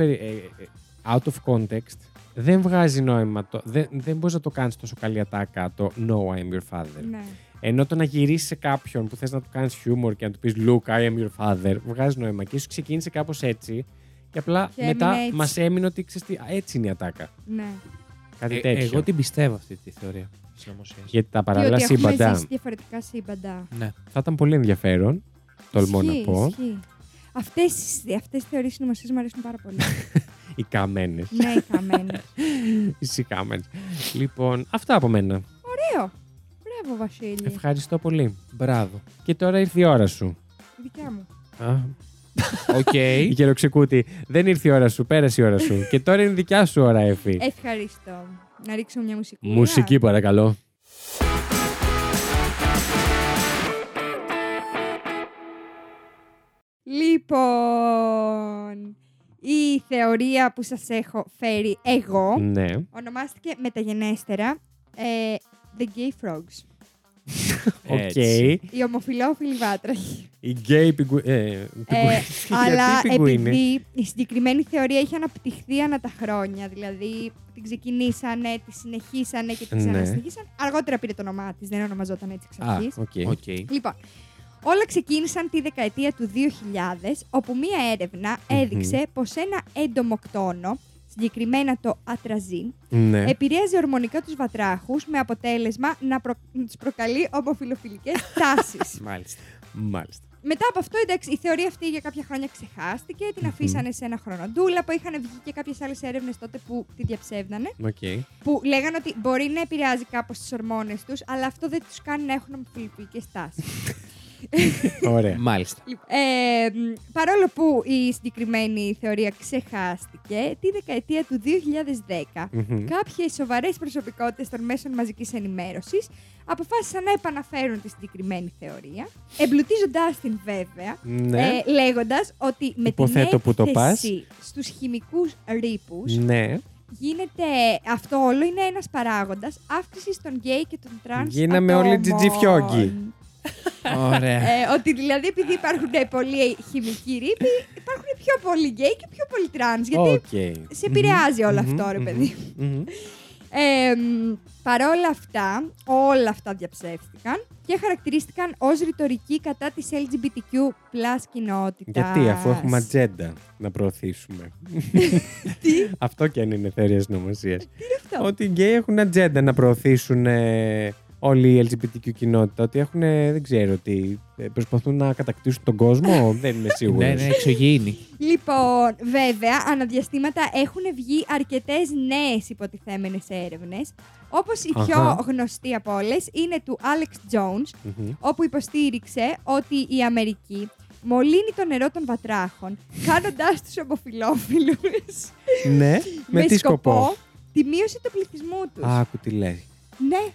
out of context δεν βγάζει νόημα. Το, δεν δεν μπορείς να το κάνεις τόσο καλή ατάκα το No, I'm your father. Ναι. Ενώ το να γυρίσεις σε κάποιον που θες να του κάνεις χιούμορ και να του πεις Look, I am your father, βγάζει νόημα. Και ίσως ξεκίνησε κάπως έτσι. Και απλά Και μετά έμεινε έτσι. μας έμεινε ότι ξέρεις τι, α, έτσι είναι η ατάκα. ναι. Κάτι Ε, τέτοιο. εγώ την πιστεύω αυτή τη θεωρία συνωμοσία. Γιατί τα Και παράλληλα ότι έχουμε σύμπαντα ζήσει διαφορετικά σύμπαντα. Ναι. θα ήταν πολύ ενδιαφέρον. Τολμώ να Ισχύει, πω. ισχύει. Αυτές, αυτές οι θεωρίες συνωμοσίας μου αρέσουν πάρα πολύ. Οι καμένες. ναι, οι καμένες. Οι καμένες. Λοιπόν, αυτά από μένα. Ωραίο. Μπράβο, Βασίλη. Ευχαριστώ πολύ. Μπράβο. Και τώρα ήρθε η ώρα σου. Η δικιά μου. Α, Οκ. η γεροξεκούτη. Δεν ήρθε η ώρα σου, πέρασε η ώρα σου. και τώρα είναι η δικιά σου ώρα, Εφη. Ευχαριστώ. Να ρίξω μια μουσική. Μουσική, παρακαλώ. Λοιπόν, η θεωρία που σας έχω φέρει εγώ Ναι. ονομάστηκε μεταγενέστερα ε, The Gay Frogs. OK. Έτσι. Οι ομοφυλόφιλοι βάτραχοι. Οι γκέι πιγκου... Ε, Ε, πιγκου- αλλά Γιατί πιγκουίνοι; επειδή η συγκεκριμένη θεωρία έχει αναπτυχθεί ανά τα χρόνια, δηλαδή την ξεκινήσανε, τη συνεχίσανε και την Ναι. ξανασυνεχίσαν, αργότερα πήρε το όνομά της, δεν ονομαζόταν έτσι εξ Α, αρχής. OK. OK. Λοιπόν, όλα ξεκίνησαν τη δεκαετία του 2000, όπου μία έρευνα έδειξε πως ένα εντομοκτόνο, συγκεκριμένα το atrazine, Ναι. επηρέαζε ορμονικά τους βατράχους με αποτέλεσμα να, προ... να τους προκαλεί ομοφυλοφιλικές τάσεις. Μάλιστα. Μάλιστα. Μετά από αυτό, εντάξει, η θεωρία αυτή για κάποια χρόνια ξεχάστηκε, την αφήσανε σε ένα χρονοντούλαπο, είχαν βγει και κάποιες άλλες έρευνες τότε που τη διαψεύδανε, Οκ. που λέγανε ότι μπορεί να επηρεάζει κάπως τις ορμόνες τους, αλλά αυτό δεν τους κάνει να έχουν ομοφυλοφιλικές τάσεις. Ωραία. Μάλιστα. Λοιπόν, ε, μ, παρόλο που η συγκεκριμένη θεωρία ξεχάστηκε, τη δεκαετία του 2010, Μμμ. κάποιες σοβαρές προσωπικότητες των μέσων μαζικής ενημέρωσης αποφάσισαν να επαναφέρουν τη συγκεκριμένη θεωρία, εμπλουτίζοντάς την βέβαια, Ναι. ε, λέγοντας ότι με Υποθέτω την που το πας. έκθεση στους χημικούς ρύπους Ναι. γίνεται αυτό όλο είναι ένας παράγοντας αύξησης των γκέι και των τρανς Γίναμε όλοι ατόμων. τζιτζιφιόγκοι. Ωραία. Ε, ότι δηλαδή επειδή υπάρχουν πολλοί χημικοί ρύποι, υπάρχουν πιο πολλοί γκέι και πιο πολλοί τρανς. Γιατί Οκ. σε επηρεάζει όλο Μμμ, αυτό, ρε μμμ, παιδί. μμμ. Ε, μ, παρόλα αυτά, όλα αυτά διαψεύστηκαν και χαρακτηρίστηκαν ως ρητορική κατά της LGBTQ plus κοινότητας. Γιατί, αφού έχουμε ατζέντα να προωθήσουμε. αυτό και αν είναι θεωρία νομοσίας. Τι είναι αυτό; Ότι οι γκέι έχουν ατζέντα να προωθήσουν ε, όλη η LGBTQ κοινότητα. Ότι έχουν, ε, δεν ξέρω τι, ε, προσπαθούν να κατακτήσουν τον κόσμο. δεν είμαι σίγουρος. Ναι, ναι, εξωγήινη. Λοιπόν, βέβαια, αναδιαστήματα έχουν βγει αρκετές νέες υποτιθέμενες έρευνες, όπως η πιο Αχα. γνωστή από όλες είναι του Alex Jones, Μμμ. όπου υποστήριξε ότι η Αμερική μολύνει το νερό των βατράχων, κάνοντάς τους ομοφιλόφιλους ναι, με, τι σκοπό. τη μείωση του πληθυσμού τους. Άκου τι λέει. Ναι.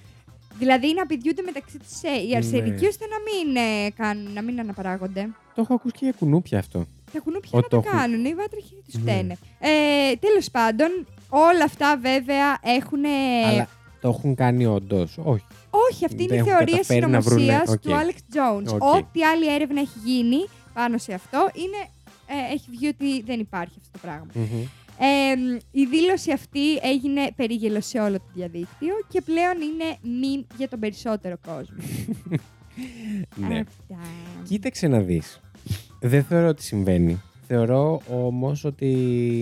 Δηλαδή να πηδιούνται μεταξύ τους ε, οι αρσενικοί Ναι. ώστε να μην, ε, κάνουν, να μην αναπαράγονται. Το έχω ακούσει και για κουνούπια αυτό. Τα κουνούπια Ο, να το το έχουν. κάνουν, οι βάτραχοι τους Ναι. φταίνε. Ε, τέλος πάντων, όλα αυτά βέβαια έχουν... Αλλά το έχουν κάνει όντως. Όχι. Όχι, αυτή είναι δεν η έχουν θεωρία καταφέρει να βρουνε. συνωμοσίας Οκ. του Alex Jones. OK. Ό,τι άλλη έρευνα έχει γίνει πάνω σε αυτό είναι, ε, έχει βγει ότι δεν υπάρχει αυτό το πράγμα. Μμμ. Ε, η δήλωση αυτή έγινε περίγελο σε όλο το διαδίκτυο και πλέον είναι meme για τον περισσότερο κόσμο. ναι. Αυτά. Κοίταξε να δεις. Δεν θεωρώ ότι συμβαίνει. Θεωρώ όμως ότι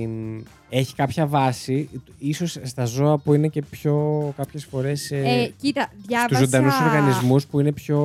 μ, έχει κάποια βάση, ίσως στα ζώα που είναι και πιο κάποιες φορές ε, Ε, κοίτα, στους διάβασα... ζωντανούς οργανισμούς που είναι πιο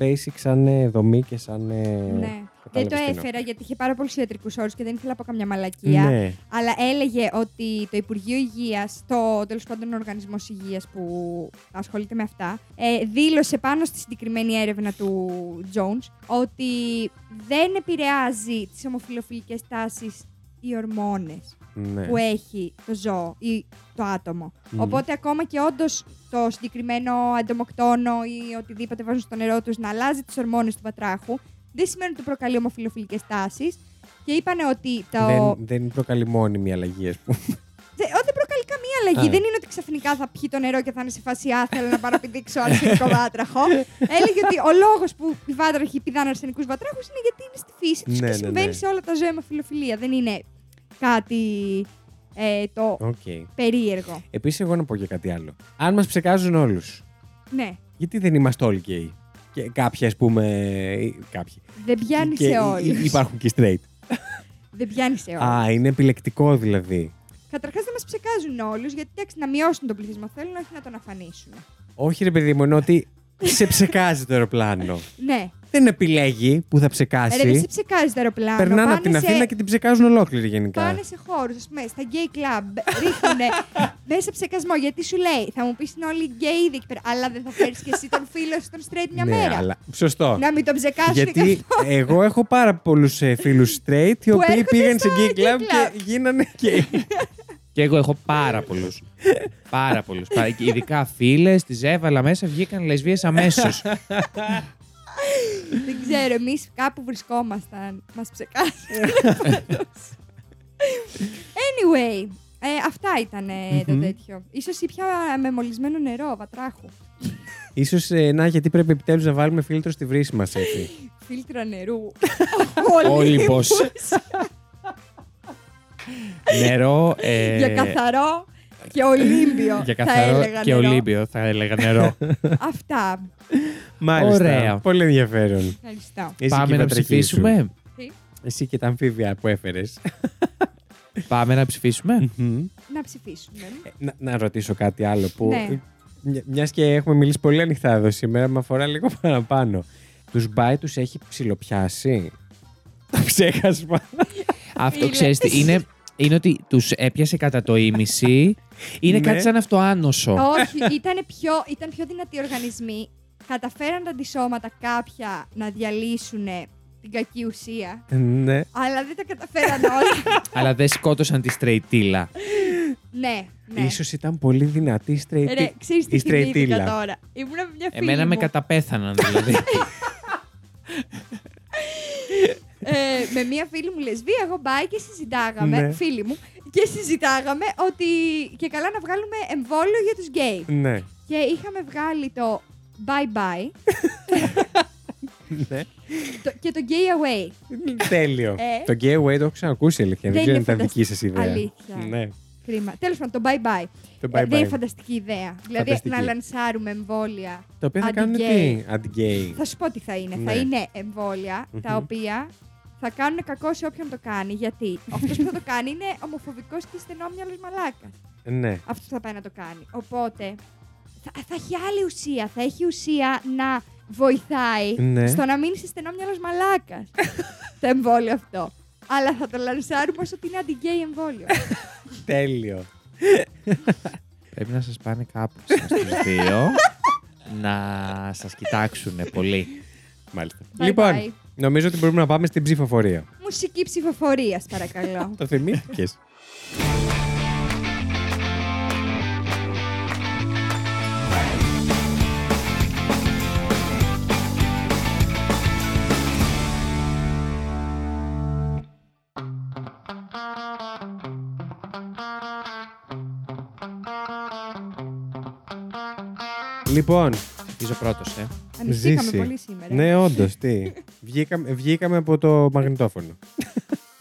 basic σαν ε, δομή και σαν... ε, Ναι. Δεν το κατάλαβες τι εννοώ. έφερα γιατί είχε πάρα πολλούς ιατρικούς όρους και δεν ήθελα να πω καμιά μαλακία. Ναι. Αλλά έλεγε ότι το Υπουργείο Υγείας, το τέλος πάντων Οργανισμός Υγείας που ασχολείται με αυτά, ε, δήλωσε πάνω στη συγκεκριμένη έρευνα του Jones ότι δεν επηρεάζει τις ομοφιλοφιλικές τάσεις οι ορμόνες ναι. που έχει το ζώο ή το άτομο. Μμμ. Οπότε ακόμα και όντως το συγκεκριμένο αντομοκτόνο ή οτιδήποτε βάζουν στο νερό τους να αλλάζει τις ορμόνες του πατράχου, δεν σημαίνει ότι του προκαλεί ομοφιλοφιλικές τάσεις. Και είπαν ότι το. Δεν, δεν προκαλεί μόνιμη αλλαγή, ας πούμε. Δε- ότι δεν προκαλεί καμία αλλαγή. Α. Δεν είναι ότι ξαφνικά θα πιει το νερό και θα είναι σε φάση «Α, θέλω να πάω να πηδήξω αρσενικό βάτραχο. Έλεγε ότι ο λόγος που οι βάτραχοι πηδάνε αρσενικούς βατράχους είναι γιατί είναι στη φύση τους Ναι, και ναι, συμβαίνει ναι. σε όλα τα ζώα η ομοφυλοφιλία. Δεν είναι κάτι ε, το Οκ. περίεργο. Επίσης, εγώ να πω και κάτι άλλο. Αν μας ψεκάζουν όλους, Ναι, γιατί δεν είμαστε όλοι γκέι. Και κάποιοι, ας πούμε. ή- Κάποιοι. δεν πιάνει Και σε υ- όλους. υ- Υπάρχουν και straight. Δεν πιάνει σε όλους. Α, είναι επιλεκτικό δηλαδή. Καταρχάς δεν μας ψεκάζουν όλους, γιατί εντάξει, να μειώσουν τον πληθυσμό θέλουν, όχι να τον αφανίσουν. Όχι, ρε παιδί μου, είναι ότι σε ψεκάζει το αεροπλάνο. Ναι. Δεν επιλέγει που θα ψεκάσει. Ρε, δεν σε ψεκάζει το αεροπλάνο. Περνάνε πάνε από την σε- Αθήνα και την ψεκάζουν ολόκληρη γενικά. Πάνε σε χώρους, ας πούμε, στα gay club, ρίχνουν μέσα ψεκασμό. Γιατί σου λέει, θα μου πεις είναι όλοι gay ήδη εκεί πέρα, αλλά δεν θα φέρεις και εσύ τον φίλο σου τον straight μια ναι, μέρα. αλλά σωστό. Να μην τον ψεκάσουν Γιατί καθόλου. εγώ έχω πάρα πολλούς φίλους straight οι οποίοι έρχονται πήγαν σε στο gay gay club club. και γίνανε gay. Και εγώ έχω πάρα πολλούς. πάρα πολλούς. Ειδικά φίλες, τις έβαλα μέσα, βγήκαν λεσβείε αμέσως. Δεν ξέρω, εμείς κάπου βρισκόμασταν. Μας ψεκάσουν. anyway, ε, αυτά ήταν ε, το Μμμ. τέτοιο. Ίσως ή πια με μολυσμένο νερό, βατράχου. Ίσως, ε, να, γιατί πρέπει επιτέλους να βάλουμε φίλτρο στη βρύση μας, έτσι. Φίλτρα νερού. Όλυμπος. Νερό. ε, Για καθαρό και ολύμπιο. για θα καθαρό έλεγα και νερό. ολύμπιο, θα έλεγα νερό. Αυτά. Μάλιστα. Ωραία. Πολύ ενδιαφέρον. Ευχαριστώ. Εσύ και η Πάμε να πατρική σου. ψηφίσουμε; Εσύ και τα αμφίβια που έφερες. Πάμε να ψηφίσουμε; Μμμ. Να ψηφίσουμε. Ε, να, να ρωτήσω κάτι άλλο που. Ναι. Μια και έχουμε μιλήσει πολύ ανοιχτά εδώ σήμερα, με αφορά λίγο παραπάνω. Τους μπάι τους έχει ψιλοπιάσει; Το ψέχασμα. Αυτό Φίλε. ξέρεις τι, είναι, είναι ότι τους έπιασε κατά το ίμιση. Είναι Ναι. κάτι σαν αυτοάνωσο. Όχι, ήταν πιο, ήταν πιο δυνατοί οργανισμοί. Καταφέραν τα αντισώματα κάποια να διαλύσουν την κακή ουσία. ναι. Αλλά δεν τα καταφέραν όλα. Αλλά δεν σκότωσαν τη στρεϊτήλα. ναι, ναι. Ίσως ήταν πολύ δυνατή straight. Ρε, ξέρεις τι η θυμήθηκα στρεϊτήλα. τώρα. Ήμουνα με μια φίλη Εμένα με μου. καταπέθαναν δηλαδή. ε, με μία φίλη μου λεσβία, εγώ μπάι και συζητάγαμε, Ναι. φίλη μου, και συζητάγαμε ότι και καλά να βγάλουμε εμβόλιο για τους γκέι. Ναι. Και είχαμε βγάλει το bye bye ναι. το- και το gay away. Τέλειο. Ε. Το gay away το έχω ξανακούσει αλήθεια. Δεν Δεν ξέρω αν είναι ήταν δική σας ιδέα. Αλήθεια. Ναι. Κρίμα. Τέλος πάντων, το bye bye. Το Ε, bye δεν είναι bye. φανταστική ιδέα. Δηλαδή Φανταστική. να λανσάρουμε εμβόλια. Το οποίο θα κάνουν Αντι-gay. τι, αντι-gay. Θα σου πω τι θα είναι. Ναι. Θα είναι εμβόλια τα Μμμ. οποία θα κάνουν κακό σε όποιον το κάνει. Γιατί αυτός που θα το κάνει είναι ομοφοβικός και στενόμυαλο μαλάκας. Ναι. Αυτό θα πάει να το κάνει. Οπότε θα, θα έχει άλλη ουσία. Θα έχει ουσία να βοηθάει Ναι. στο να μην είσαι στενόμυαλο μαλάκας. το εμβόλιο αυτό. Αλλά θα το λανσάρουμε όσο ότι είναι αντι-gay εμβόλιο. Τέλειο. Πρέπει να σας πάνε κάπου εσάς τους δύο. να σας κοιτάξουν πολύ. Μάλιστα. Bye λοιπόν, bye. Νομίζω ότι μπορούμε να πάμε στην ψηφοφορία. Μουσική ψηφοφορίας, παρακαλώ. Το θυμήθηκες. Λοιπόν, Ψηφίζω πρώτος, ε. Ανησύχαμε Ζήσει. πολύ σήμερα. ναι, όντως, τι. Βγήκαμε, βγήκαμε από το μαγνητόφωνο.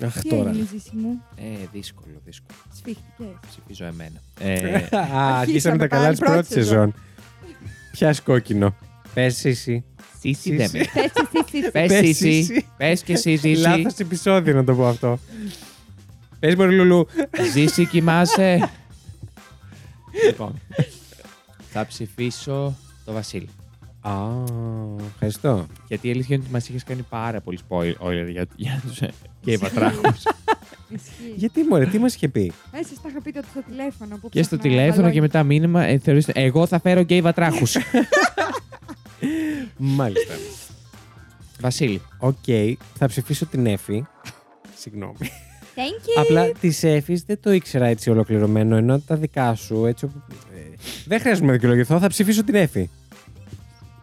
Αχ, Τι τώρα. έγινε, ζήση μου, Ε, δύσκολο, δύσκολο. σφίχτηκε. Ψηφίζω εμένα. Ε, Α, αρχίσαμε τα καλά πάλι της πρώτη πρώτης σεζόν. σεζόν. Πιάσει κόκκινο. Πες εσύ. Σύση δεν με. Πες εσύ, εσύ. Πες Πες Σύση. Σύση. Πες και εσύ Ζήση. Λάθος επεισόδιο να το πω αυτό. Πες μου, ρε Λουλού. Ζήση κοιμάσαι. λοιπόν, θα ψηφίσω το Βασίλη. Α, ευχαριστώ. Γιατί η αλήθεια είναι ότι μας είχες κάνει πάρα πολύ spoiler για, για τους ε, και βατράχους. Ισχύει. Γιατί μωρέ, τι μας είχε πει; Μέσα στα είχα πει τότε στο τηλέφωνο. που και στο ψάχνα τηλέφωνο μπαλόνια. και μετά μήνυμα ε, θεωρήστε, εγώ θα φέρω γκέι βατράχους. Μάλιστα. Βασίλη. Οκ, θα ψηφίσω την Εφη. Συγγνώμη. Thank you. Απλά της Εφης δεν το ήξερα έτσι ολοκληρωμένο, ενώ τα δικά σου έτσι. όπου- ε, δεν χρειάζεται να δικαιολογηθώ, θα ψηφίσω την Εφη.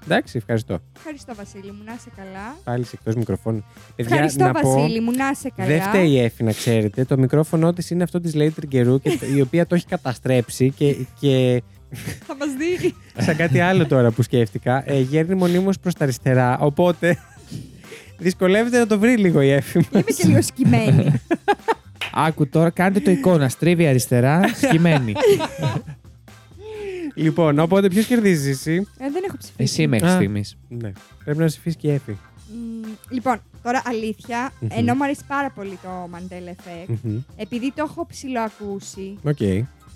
Εντάξει, ευχαριστώ. Ευχαριστώ, Βασίλη μου, να είσαι καλά. Πάλι σε εκτός μικροφώνου. Παιδιά, Ευχαριστώ, να πω, Βασίλη μου, να είσαι καλά. Δεν φταίει η Εφη, να ξέρετε. Το μικρόφωνο της είναι αυτό της Lady Τριγκερού, και, η οποία το έχει καταστρέψει και, και Θα μας δίνει. σαν κάτι άλλο τώρα που σκέφτηκα, ε, γέρνει μονίμως προς τα αριστερά. Οπότε δυσκολεύεται να το βρει λίγο η Εφη Είμαι μας. και λίγο σκυμμένη. Άκου τώρα, κάντε το εικόνα. Στρίβει αριστερά, σκυμμένη. Λοιπόν, οπότε ποιος κερδίζεις εσύ; Ε, δεν έχω ψηφίσει. Εσύ μέχρι Α. στιγμής. Ναι. Πρέπει να ψηφίσεις και η Εφη. Μ, Λοιπόν, τώρα αλήθεια, Μμμ. ενώ μου αρέσει πάρα πολύ το Mandela Effect, Μμμ. επειδή το έχω ψιλοακούσει, Οκ.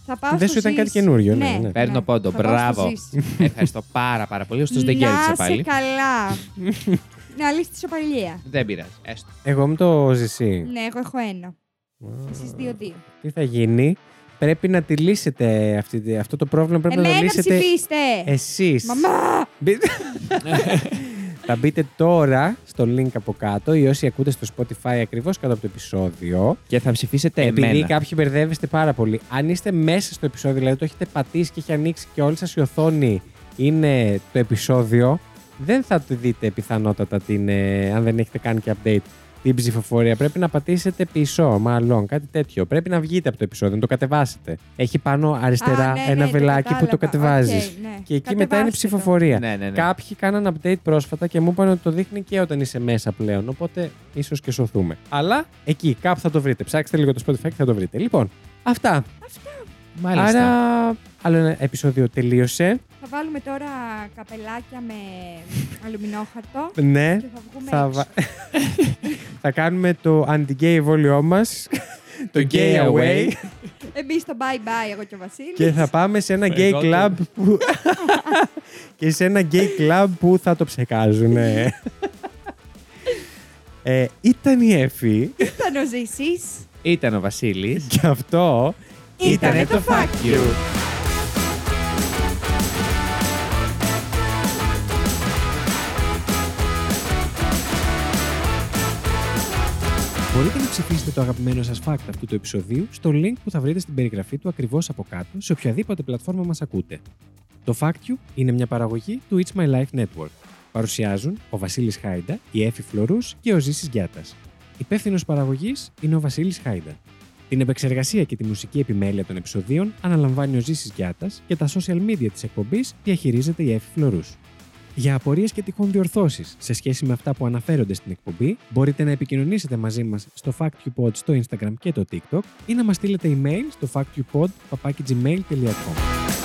θα πάω Δεν στο σου ήταν κάτι Ζήση. καινούριο, ναι, ναι. Παίρνω πόντο. θα πάω στο Μπράβο. Ζήση. Ευχαριστώ πάρα πάρα πολύ. Ωστόσο δεν Να κέρδισε σε πάλι. καλά. Να λύσεις τη σοπαλία. Δεν πειράζει. Έστω. Εγώ με το ζησί. Ναι, εγώ έχω ένα. Εσείς δύο-δύο. Τι θα γίνει; Πρέπει να τη λύσετε αυτή, αυτό το πρόβλημα. Πρέπει να το Εμένα λύσετε ψηφίστε! εσείς. Μαμά! Μπείτε- Θα μπείτε τώρα στο link από κάτω ή όσοι ακούτε στο Spotify ακριβώς κάτω από το επεισόδιο. Και θα ψηφίσετε Επειδή εμένα. κάποιοι μπερδεύεστε πάρα πολύ. Αν είστε μέσα στο επεισόδιο, δηλαδή το έχετε πατήσει και έχει ανοίξει και όλη σας η οθόνη είναι το επεισόδιο, δεν θα το δείτε πιθανότατα την, ε, αν δεν έχετε κάνει και update την ψηφοφορία. Πρέπει να πατήσετε πίσω, μάλλον κάτι τέτοιο. Πρέπει να βγείτε από το επεισόδιο, να το κατεβάσετε. Έχει πάνω αριστερά Α, ναι, ένα ναι, το βελάκι που το κατάλαβα. κατεβάζεις. Οκ, ναι. Και εκεί μετά είναι η Κατεβάστε το. ψηφοφορία. Ναι, ναι, ναι. Κάποιοι κάναν update πρόσφατα και μου είπαν ότι το δείχνει και όταν είσαι μέσα πλέον. Οπότε ίσως και σωθούμε. Αλλά εκεί κάπου θα το βρείτε. Ψάξτε λίγο το Spotify και θα το βρείτε. Λοιπόν, αυτά. Μάλιστα. Άρα, άλλο ένα επεισόδιο τελείωσε. Θα βάλουμε τώρα καπελάκια με αλουμινόχαρτο Ναι. και θα βγούμε Θα, έξω. βα- θα κάνουμε το anti-gay εμβόλιό μας. το gay away. Εμείς το bye bye, εγώ και ο Βασίλης. και θα πάμε σε ένα gay Εγώ το- club που... και σε ένα gay club που θα το ψεκάζουν. ε, ήταν η Εφη Ήταν ο Ζήσης. Ήταν ο Βασίλης. και αυτό Ήτανε το Fuck You. Μπορείτε να ψηφίσετε το αγαπημένο σας fact αυτού του επεισοδίου στο link που θα βρείτε στην περιγραφή του ακριβώς από κάτω σε οποιαδήποτε πλατφόρμα μας ακούτε. Το Fact You είναι μια παραγωγή του It's My Life Network. Παρουσιάζουν ο Βασίλης Χάιντα, η Έφη Φλωρούς και ο Ζήσης Γιάτας. Υπεύθυνος παραγωγής είναι ο Βασίλης Χάιντα. Την επεξεργασία και τη μουσική επιμέλεια των επεισοδίων αναλαμβάνει ο Ζήσης Γιάτας και τα social media της εκπομπής διαχειρίζεται η Έφη Φλωρούς. Για απορίες και τυχόν διορθώσεις σε σχέση με αυτά που αναφέρονται στην εκπομπή, μπορείτε να επικοινωνήσετε μαζί μας στο FactUpod στο Instagram και το TikTok ή να μας στείλετε email στο factupod.gmail.com.